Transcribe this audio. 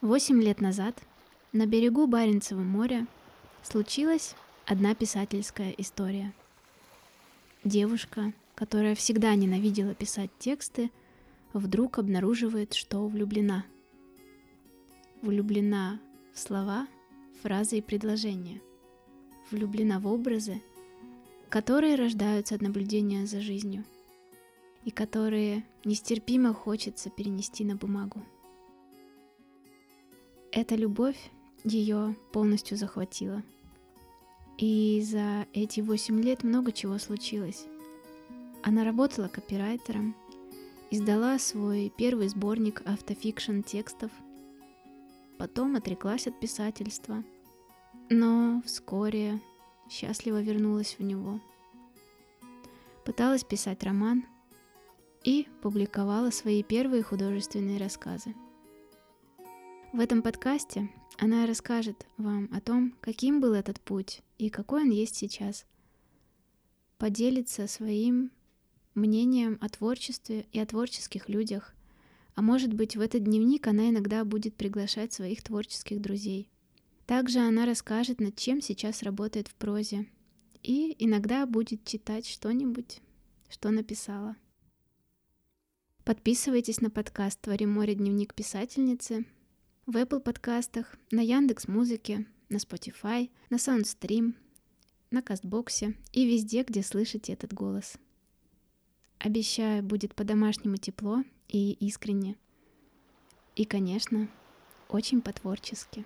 Восемь лет назад на берегу Баренцева моря случилась одна писательская история. Девушка, которая всегда ненавидела писать тексты, вдруг обнаруживает, что влюблена. Влюблена в слова, фразы и предложения. Влюблена в образы, которые рождаются от наблюдения за жизнью и которые нестерпимо хочется перенести на бумагу. Эта любовь ее полностью захватила. И за эти восемь лет много чего случилось. Она работала копирайтером, издала свой первый сборник автофикшн текстов, потом отреклась от писательства, но вскоре счастливо вернулась в него. Пыталась писать роман и публиковала свои первые художественные рассказы – в этом подкасте она расскажет вам о том, каким был этот путь и какой он есть сейчас. Поделится своим мнением о творчестве и о творческих людях. А может быть, в этот дневник она иногда будет приглашать своих творческих друзей. Также она расскажет, над чем сейчас работает в прозе. И иногда будет читать что-нибудь, что написала. Подписывайтесь на подкаст «Твори море. Дневник писательницы», в Apple подкастах, на Яндекс Музыке, на Spotify, на Soundstream, на Кастбоксе и везде, где слышите этот голос. Обещаю, будет по-домашнему тепло и искренне. И, конечно, очень по-творчески.